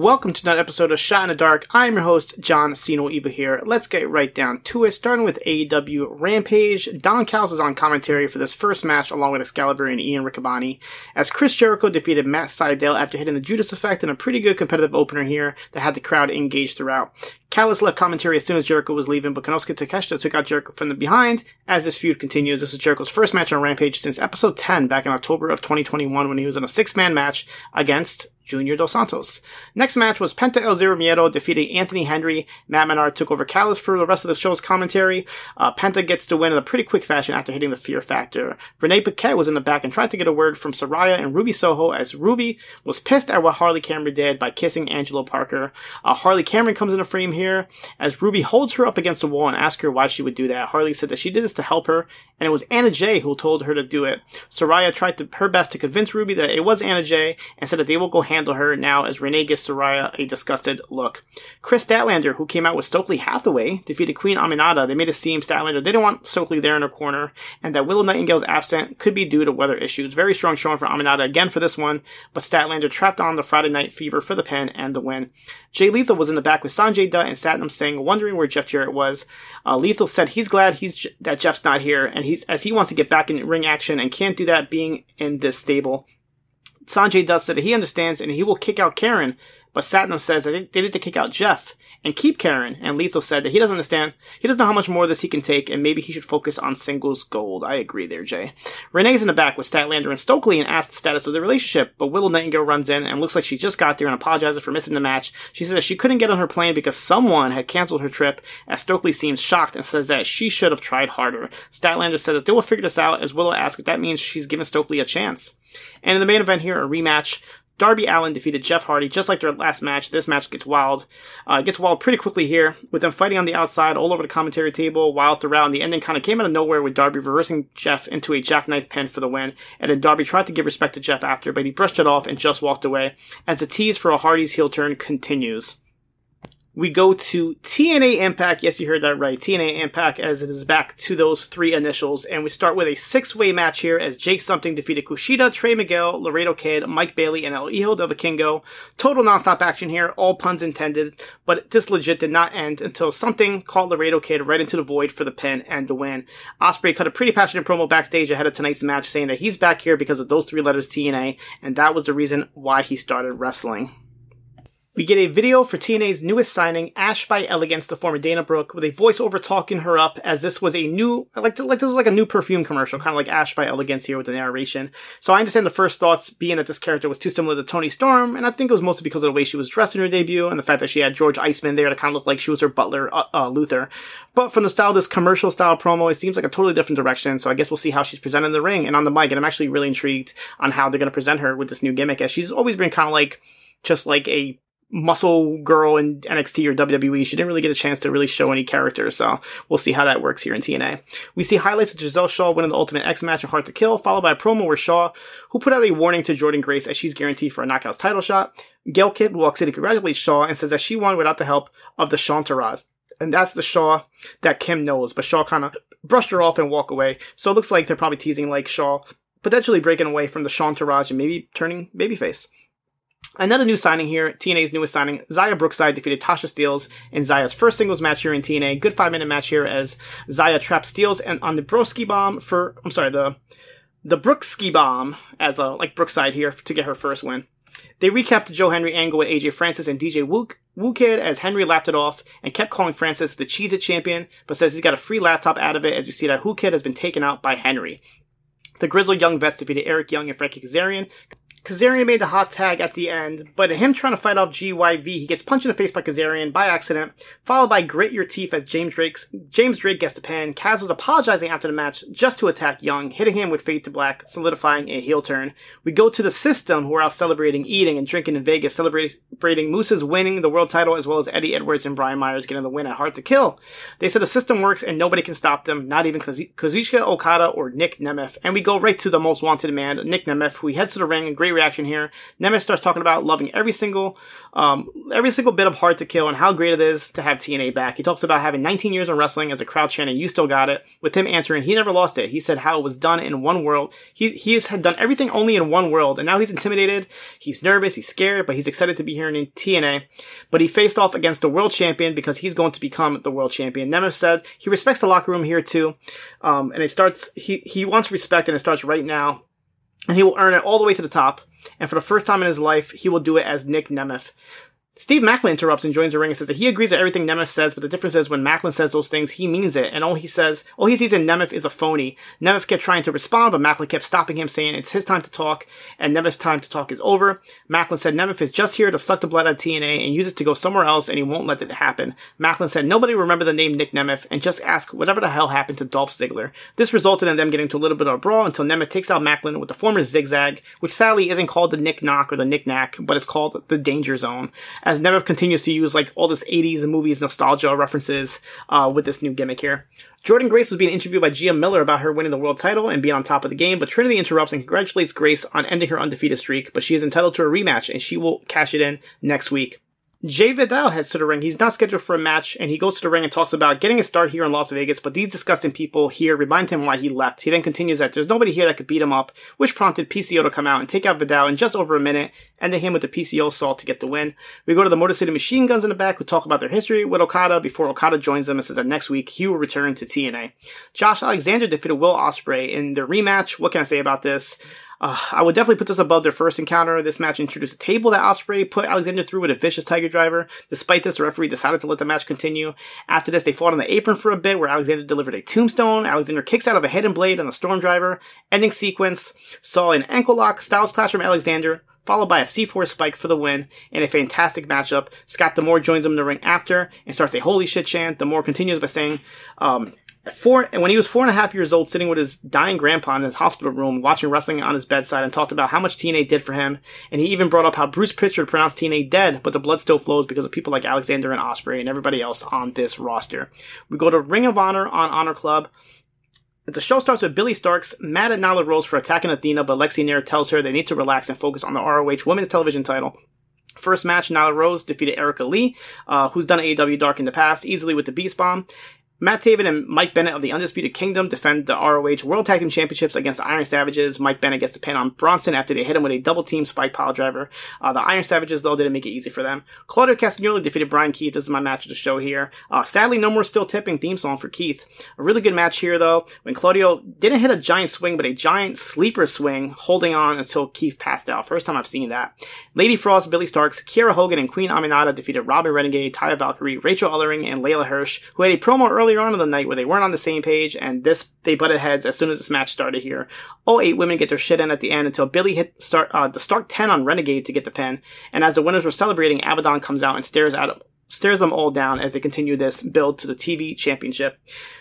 Welcome to another episode of Shot in the Dark. I'm your host, John Siino here. Let's get right down to it, starting with AEW Rampage. Don Callis is on commentary for this first match along with Excalibur and Ian Riccaboni, as Chris Jericho defeated Matt Sydal after hitting the Judas effect in a pretty good competitive opener here that had the crowd engaged throughout. Callis left commentary as soon as Jericho was leaving, but Konosuke Takeshita took out Jericho from the behind as this feud continues. This is Jericho's first match on Rampage since episode 10 back in October of 2021 when he was in a six-man match against Junior Dos Santos. Next match was Penta El Zero Miedo defeating Anthony Henry. Matt Menard took over Callis for the rest of the show's commentary. Uh, Penta gets the win in a pretty quick fashion after hitting the Fear Factor. Renee Paquette was in the back and tried to get a word from Saraya and Ruby Soho as Ruby was pissed at what Harley Cameron did by kissing Angelo Parker. Uh, Harley Cameron comes in the frame here as Ruby holds her up against the wall and asks her why she would do that. Harley said that she did this to help her, and it was Anna Jay who told her to do it. Saraya tried to, her best to convince Ruby that it was Anna Jay and said that they will go handle her now as Renee gives Saraya a disgusted look. Kris Statlander, who came out with Stokely Hathaway, defeated Queen Aminata. They made it seem Statlander didn't want Stokely there in her corner, and that Willow Nightingale's absent could be due to weather issues. Very strong showing for Aminata again for this one, but Statlander trapped on the Friday Night Fever for the pin and the win. Jay Lethal was in the back with Sanjay Dutt and Satnam Singh, wondering where Jeff Jarrett was. Uh, Lethal said he's glad he's that Jeff's not here, and he's as he wants to get back in ring action and can't do that being in this stable. Sanjay does that he understands and he will kick out Karen, but Satnam says that they need to kick out Jeff and keep Karen. And Lethal said that he doesn't understand. He doesn't know how much more of this he can take, and maybe he should focus on singles gold. I agree there, Jay. Renee's in the back with Statlander and Stokely and asks the status of their relationship, but Willow Nightingale runs in and looks like she just got there and apologizes for missing the match. She says that she couldn't get on her plane because someone had canceled her trip, as Stokely seems shocked and says that she should have tried harder. Statlander says that they will figure this out, as Willow asks if that means she's given Stokely a chance. And in the main event here, a rematch. Darby Allin defeated Jeff Hardy just like their last match. This match gets wild. Uh, gets wild pretty quickly here with them fighting on the outside all over the commentary table, wild throughout. And the ending kind of came out of nowhere with Darby reversing Jeff into a jackknife pin for the win. And then Darby tried to give respect to Jeff after, but he brushed it off and just walked away as the tease for a Hardy's heel turn continues we go to TNA Impact. Yes, you heard that right. TNA Impact as it is back to those three initials. And we start with a six way match here as Jake Something defeated Kushida, Trey Miguel, Laredo Kid, Mike Bailey, and El Hijo del Vikingo. Total nonstop action here, all puns intended. But this legit did not end until Something called Laredo Kid right into the void for the pin and the win. Ospreay cut a pretty passionate promo backstage ahead of tonight's match saying that he's back here because of those three letters TNA, and that was the reason why he started wrestling. We get a video for TNA's newest signing, Ash by Elegance, the former Dana Brooke, with a voiceover talking her up as this was a new, like, like this was like a new perfume commercial, kind of like Ash by Elegance here with the narration. So I understand the first thoughts being that this character was too similar to Toni Storm, and I think it was mostly because of the way she was dressed in her debut and the fact that she had George Iceman there to kind of look like she was her butler, uh, uh, Luther. But from the style of this commercial style promo, it seems like a totally different direction. So I guess we'll see how she's presented in the ring and on the mic. And I'm actually really intrigued on how they're going to present her with this new gimmick, as she's always been kind of like just like a muscle girl in NXT or WWE. She didn't really get a chance to really show any character, so we'll see how that works here in TNA. We see highlights of Giselle Shaw winning the Ultimate X match at Hard to Kill, followed by a promo where Shaw, who put out a warning to Jordynne Grace as she's guaranteed for a Knockouts title shot. Gail Kim walks in to congratulate Shaw and says that she won without the help of the Shantaraz. And that's the Shaw that Kim knows, but Shaw kind of brushed her off and walk away. So it looks like they're probably teasing like Shaw potentially breaking away from the Shantaraz and maybe turning babyface. Another new signing here, TNA's newest signing, Xia Brookside defeated Tasha Steelz in Xia's first singles match here in TNA. Good five minute match here as Xia traps Steelz and on the Broski bomb for, I'm sorry, the, the Brookski bomb as a, like Brookside here to get her first win. They recapped the Joe Hendry angle with AJ Francis and DJ Whoo Kid as Henry lapped it off and kept calling Francis the Cheez It champion, but says he's got a free laptop out of it as you see that Whoo Kid has been taken out by Henry. The Grizzled Young Vets defeated Eric Young and Frankie Kazarian. Kazarian made the hot tag at the end, but him trying to fight off GYV, he gets punched in the face by Kazarian by accident, followed by Grit Your Teeth as James Drake's, James Drake gets the pin. Kaz was apologizing after the match just to attack Young, hitting him with Fade to Black, solidifying a heel turn. We go to the system, who are out celebrating, eating, and drinking in Vegas, celebrating Moose's winning the world title, as well as Eddie Edwards and Brian Myers getting the win at Hard to Kill. They said the system works and nobody can stop them, not even Kazuchika Okada or Nic Nemeth. And we go right to the most wanted man, Nic Nemeth, who he heads to the ring, and great reaction here. Nemeth starts talking about loving every single, um, every single bit of Hard to Kill and how great it is to have TNA back. He talks about having 19 years in wrestling as a crowd chanting, "You still got it." With him answering, he never lost it. He said how it was done in one world. He he had done everything only in one world, and now he's intimidated. He's nervous. He's scared, but he's excited to be here in TNA, but he faced off against the world champion because he's going to become the world champion. Nemeth said he respects the locker room here too, um, and it starts. He he wants respect, and it starts right now, and he will earn it all the way to the top. And for the first time in his life, he will do it as Nic Nemeth. Steve Macklin interrupts and joins the ring and says that he agrees with everything Nemeth says, but the difference is when Macklin says those things, he means it, and all he says, all he sees in Nemeth is a phony. Nemeth kept trying to respond, but Macklin kept stopping him, saying it's his time to talk, and Nemeth's time to talk is over. Macklin said Nemeth is just here to suck the blood out of TNA and use it to go somewhere else, and he won't let it happen. Macklin said nobody remember the name Nic Nemeth, and just ask whatever the hell happened to Dolph Ziggler. This resulted in them getting to a little bit of a brawl until Nemeth takes out Macklin with the former zigzag, which sadly isn't called the Nick Knock or the Nick Knack, but it's called the Danger Zone. As Nemeth continues to to use like all this 80s and movies nostalgia references uh, with this new gimmick here. Jordynne Grace was being interviewed by Gia Miller about her winning the world title and being on top of the game, but Trinity interrupts and congratulates Grace on ending her undefeated streak, but she is entitled to a rematch and she will cash it in next week. Jai Vidal heads to the ring. He's not scheduled for a match, and he goes to the ring and talks about getting a start here in Las Vegas, but these disgusting people here remind him why he left. He then continues that there's nobody here that could beat him up, which prompted PCO to come out and take out Vidal in just over a minute, ending him with the PCO assault to get the win. We go to the Motor City Machine Guns in the back, who talk about their history with Okada before Okada joins them and says that next week he will return to TNA. Josh Alexander defeated Will Ospreay in their rematch. What can I say about this? Uh, I would definitely put this above their first encounter. This match introduced a table that Ospreay put Alexander through with a vicious Tiger Driver. Despite this, the referee decided to let the match continue. After this, they fought on the apron for a bit, where Alexander delivered a tombstone. Alexander kicks out of a hidden blade on the Storm Driver. Ending sequence saw an ankle lock, Styles Clash from Alexander, followed by a C4 spike for the win in a fantastic matchup. Scott D'Amore joins him in the ring after and starts a holy shit chant. D'Amore continues by saying, um, at four, and when he was four and a half years old, sitting with his dying grandpa in his hospital room, watching wrestling on his bedside, and talked about how much TNA did for him. And he even brought up how Bruce Pritchard pronounced TNA dead, but the blood still flows because of people like Alexander and Ospreay and everybody else on this roster. We go to Ring of Honor on Honor Club. The show starts with Billie Starkz mad at Nyla Rose for attacking Athena, but Lexi Nair tells her they need to relax and focus on the ROH Women's Television title. First match, Nyla Rose defeated Erica Lee, uh, who's done AEW Dark in the past, easily with the Beast Bomb. Matt Taven and Mike Bennett of the Undisputed Kingdom defend the ROH World Tag Team Championships against the Iron Savages. Mike Bennett gets the pin on Bronson after they hit him with a double team spike pile driver. Uh, the Iron Savages, though, didn't make it easy for them. Claudio Castagnoli defeated Brian Keith. This is my match of the show here. Uh, sadly, no more still tipping theme song for Keith. A really good match here, though, when Claudio didn't hit a giant swing, but a giant sleeper swing, holding on until Keith passed out. First time I've seen that. Lady Frost, Billie Starkz, Kiera Hogan, and Queen Aminata defeated Robyn Renegade, Taya Valkyrie, Rachel Ellering, and Leyla Hirsch, who had a promo earlier on in the night where they weren't on the same page, and this they butted heads as soon as this match started here. All eight women get their shit in at the end until Billy hit start uh, the start ten on Renegade to get the pin, and as the winners were celebrating, Abaddon comes out and stares at stares them all down as they continue this build to the TV championship.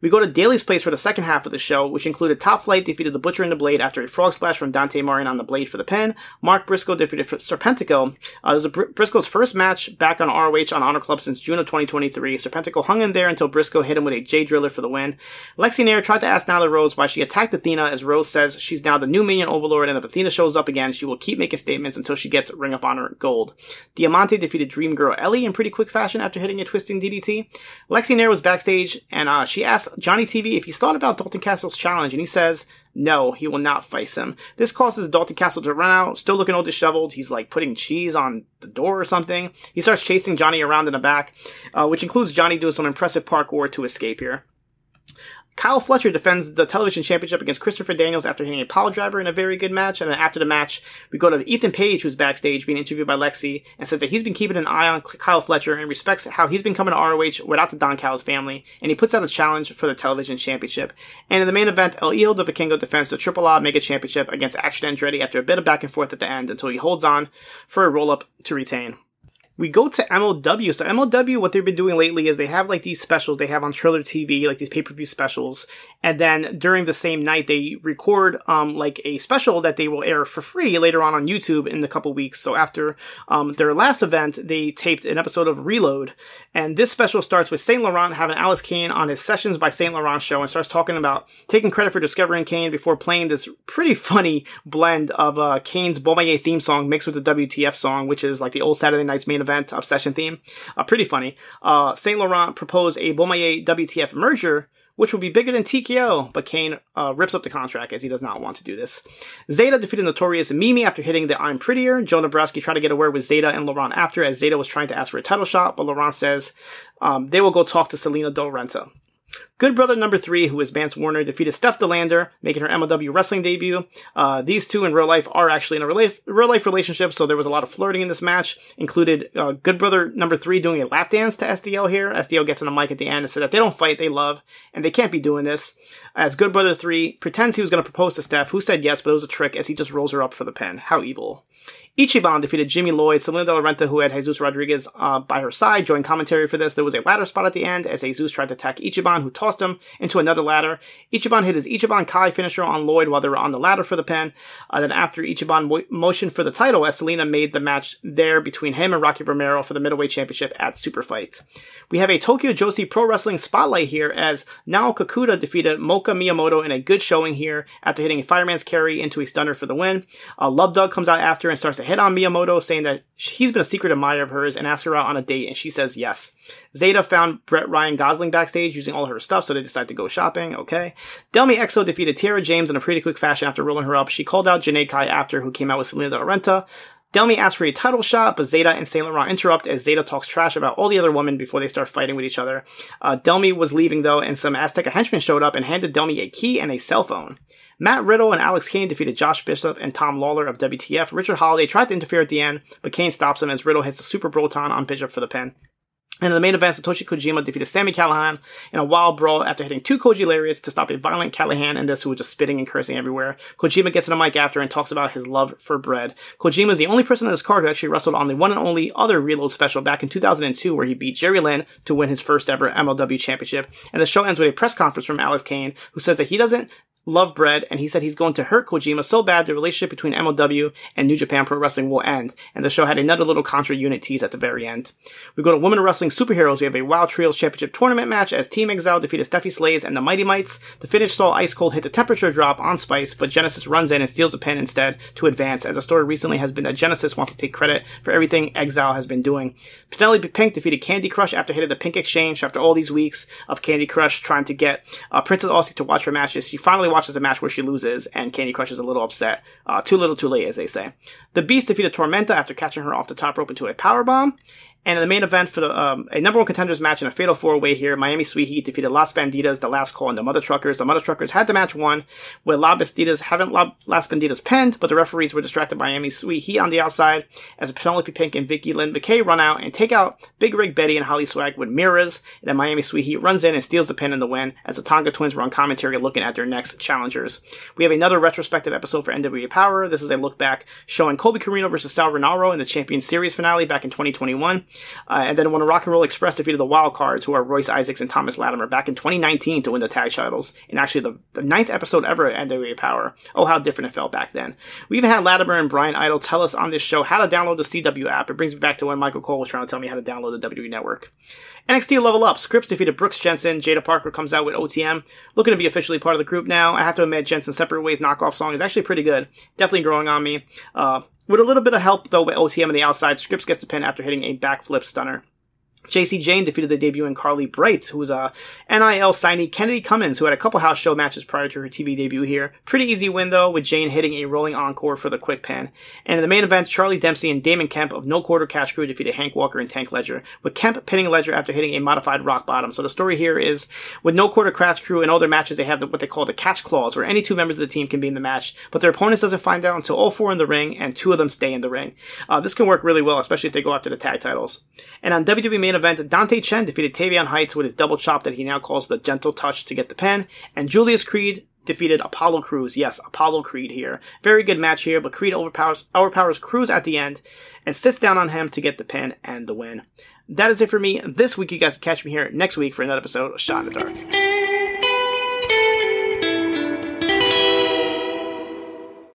We go to Daily's Place for the second half of the show, which included Top Flight defeated the Butcher and the Blade after a frog splash from Dante Martin on the Blade for the pin. Mark Briscoe defeated Serpentico. Uh, it was Br- Briscoe's first match back on ROH on Honor Club since June of 2023. Serpentico hung in there until Briscoe hit him with a Jay Driller for the win. Lexi Nair tried to ask Nyla Rose why she attacked Athena, as Rose says she's now the new minion overlord, and if Athena shows up again, she will keep making statements until she gets Ring of Honor gold. Diamante defeated Dream Girl Ellie in pretty quick fashion after hitting a twisting DDT. Lexi Nair was backstage, and uh, she asked Johnny TV if he's thought about Dalton Castle's challenge, and he says, no, he will not face him. This causes Dalton Castle to run out, still looking all disheveled. He's like putting cheese on the door or something. He starts chasing Johnny around in the back, uh, which includes Johnny doing some impressive parkour to escape here. Kyle Fletcher defends the television championship against Christopher Daniels after hitting a power driver in a very good match. And then after the match, we go to Ethan Page, who's backstage being interviewed by Lexi, and says that he's been keeping an eye on Kyle Fletcher and respects how he's been coming to ROH without the Don Callis family. And he puts out a challenge for the television championship. And in the main event, El Hijo de Vikingo defends the Triple A Mega Championship against Action Andretti after a bit of back and forth at the end until he holds on for a roll up to retain we go to MLW. So MLW, what they've been doing lately is they have like these specials they have on Triller TV, like these pay-per-view specials. And then during the same night, they record, um, like a special that they will air for free later on on YouTube in a couple weeks. So after, um, their last event, they taped an episode of Reload. And this special starts with St. Laurent having Alex Kane on his Sessions by St. Laurent show and starts talking about taking credit for discovering Kane before playing this pretty funny blend of, uh, Kane's Bomaye theme song mixed with the WTF song, which is like the old Saturday Night's main event event obsession theme. Uh, pretty funny. Uh, Saint Laurent proposed a Bomaye WTF merger, which would be bigger than TKO, but Kane uh, rips up the contract as he does not want to do this. Zeta defeated Notorious Mimi after hitting the I'm Prettier. Joe Dombrowski tried to get a word with Zeta and Laurent after, as Zeta was trying to ask for a title shot, but Laurent says um, they will go talk to Salina de la Renta. Good Brother number three, who is Vance Warner, defeated Steph De Lander, making her MLW wrestling debut. Uh, these two in real life are actually in a real life relationship, so there was a lot of flirting in this match. Included uh, Good Brother number three doing a lap dance to SDL here. SDL gets on the mic at the end and said that they don't fight, they love, and they can't be doing this. As Good Brother three pretends he was going to propose to Steph, who said yes, but it was a trick as he just rolls her up for the pin. How evil. Ichiban defeated Jimmy Lloyd. Salina de la Renta, who had Jesus Rodriguez uh, by her side, joined commentary for this. There was a ladder spot at the end as Jesus tried to attack Ichiban, who tossed him into another ladder. Ichiban hit his Ichiban Kai finisher on Lloyd while they were on the ladder for the pin. Uh, then after Ichiban mo- motioned for the title, Salina made the match there between him and Rocky Romero for the middleweight championship at Super Fight. We have a Tokyo Joshi Pro Wrestling spotlight here as Nao Kakuta defeated Moka Miyamoto in a good showing here after hitting a fireman's carry into a stunner for the win. Uh, Love Dog comes out after and starts to hit on Miyamoto, saying that he's been a secret admirer of hers and asks her out on a date, and she says yes. Zeta found Brett Ryan Gosling backstage using all stuff, so they decide to go shopping. Okay. Delmi Exo defeated Tiara James in a pretty quick fashion after rolling her up. She called out Janai Kai after, who came out with Salina Arenta. Delmi asks for a title shot, but Zeta and Saint Laurent interrupt as Zeta talks trash about all the other women before they start fighting with each other. Uh, Delmi was leaving though, and some Azteca henchmen showed up and handed Delmi a key and a cell phone. Matt Riddle and Alex Kane defeated Josh Bishop and Tom Lawlor of WTF. Richard Holliday tried to interfere at the end, but Kane stops him as Riddle hits a super Broton on Bishop for the pin. And in the main event, Satoshi Kojima defeated Sami Callihan in a wild brawl after hitting two Koji lariats to stop a violent Callahan and this who was just spitting and cursing everywhere. Kojima gets on the mic after and talks about his love for bread. Kojima is the only person in this card who actually wrestled on the one and only other Reload special back in 2002 where he beat Jerry Lynn to win his first ever MLW championship. And the show ends with a press conference from Alex Kane who says that he doesn't love bread, and he said he's going to hurt Kojima so bad the relationship between MLW and New Japan Pro Wrestling will end. And the show had another little contra unit tease at the very end. We go to Women Wrestling Superheroes. We have a Wild Trios Championship Tournament match as Team Exile defeated Steffi Slays and the Mighty Mites. The finish saw Ice Cold hit the temperature drop on Spice, but Genesis runs in and steals a pin instead to advance, as a story recently has been that Genesis wants to take credit for everything Exile has been doing. Penelope Pink defeated Candy Crush after hitting the Pink Exchange after all these weeks of Candy Crush trying to get uh, Princess Aussie to watch her matches. She finally watches a match where she loses, and Candy Crush is a little upset. Uh, too little, too late, as they say. The Beast defeated Tormenta after catching her off the top rope into a power bomb. And in the main event for the um, a number one contenders match in a fatal four way here, Miami Sweet Heat defeated Las Banditas, the last call, and the Mother Truckers. The Mother Truckers had the match won, with Las Banditas haven't Las Banditas pinned, but the referees were distracted by Miami Sweet Heat on the outside as Penelope Pink and Vicky Lynn McKay run out and take out Big Rig Betty and Holly Swag with mirrors. And then Miami Sweet Heat runs in and steals the pin in the win as the Tonga twins were on commentary looking at their next challengers. We have another retrospective episode for NWA Powerrr. This is a look back showing Colby Corino versus Sal Rinauro in the Champion Series finale back in 2021. Uh, and then when Rock and Roll Express defeated the Wild Cards, who are Royce Isaacs and Thomas Latimer, back in 2019 to win the tag titles, in actually the, the ninth episode ever at NWA Powerrr. Oh, how different it felt back then. We even had Latimer and Brian Idol tell us on this show how to download the CW app. It brings me back to when Michael Cole was trying to tell me how to download the WWE Network. NXT Level Up. Scrypts defeated Brooks Jensen. Jada Parker comes out with OTM. Looking to be officially part of the group now. I have to admit, Jensen's Separate Ways knockoff song is actually pretty good. Definitely growing on me. Uh, with a little bit of help, though, with OTM on the outside, Scrypts gets the pin after hitting a backflip stunner. Jacy Jayne defeated the debuting Carlee Bright, who was a NIL signee Kennedy Cummins, who had a couple house show matches prior to her TV debut here. Pretty easy win though, with Jane hitting a rolling encore for the quick pin. And in the main event, Charlie Dempsey and Damon Kemp of No Quarter Catch Crew defeated Hank Walker and Tank Ledger, with Kemp pinning Ledger after hitting a modified rock bottom. So the story here is, with No Quarter Catch Crew and all their matches, they have the, what they call the catch clause, where any two members of the team can be in the match, but their opponents doesn't find out until all four in the ring, and two of them stay in the ring. Uh, this can work really well, especially if they go after the tag titles. And on WWE main event, Dante Chen defeated Tavion Heights with his double chop that he now calls the gentle touch to get the pin. And Julius Creed defeated Apollo Crews. Yes, Apollo Creed here. Very good match here, but Creed overpowers, overpowers Crews at the end and sits down on him to get the pin and the win. That is it for me this week. You guys catch me here next week for another episode of Shot in the Dark.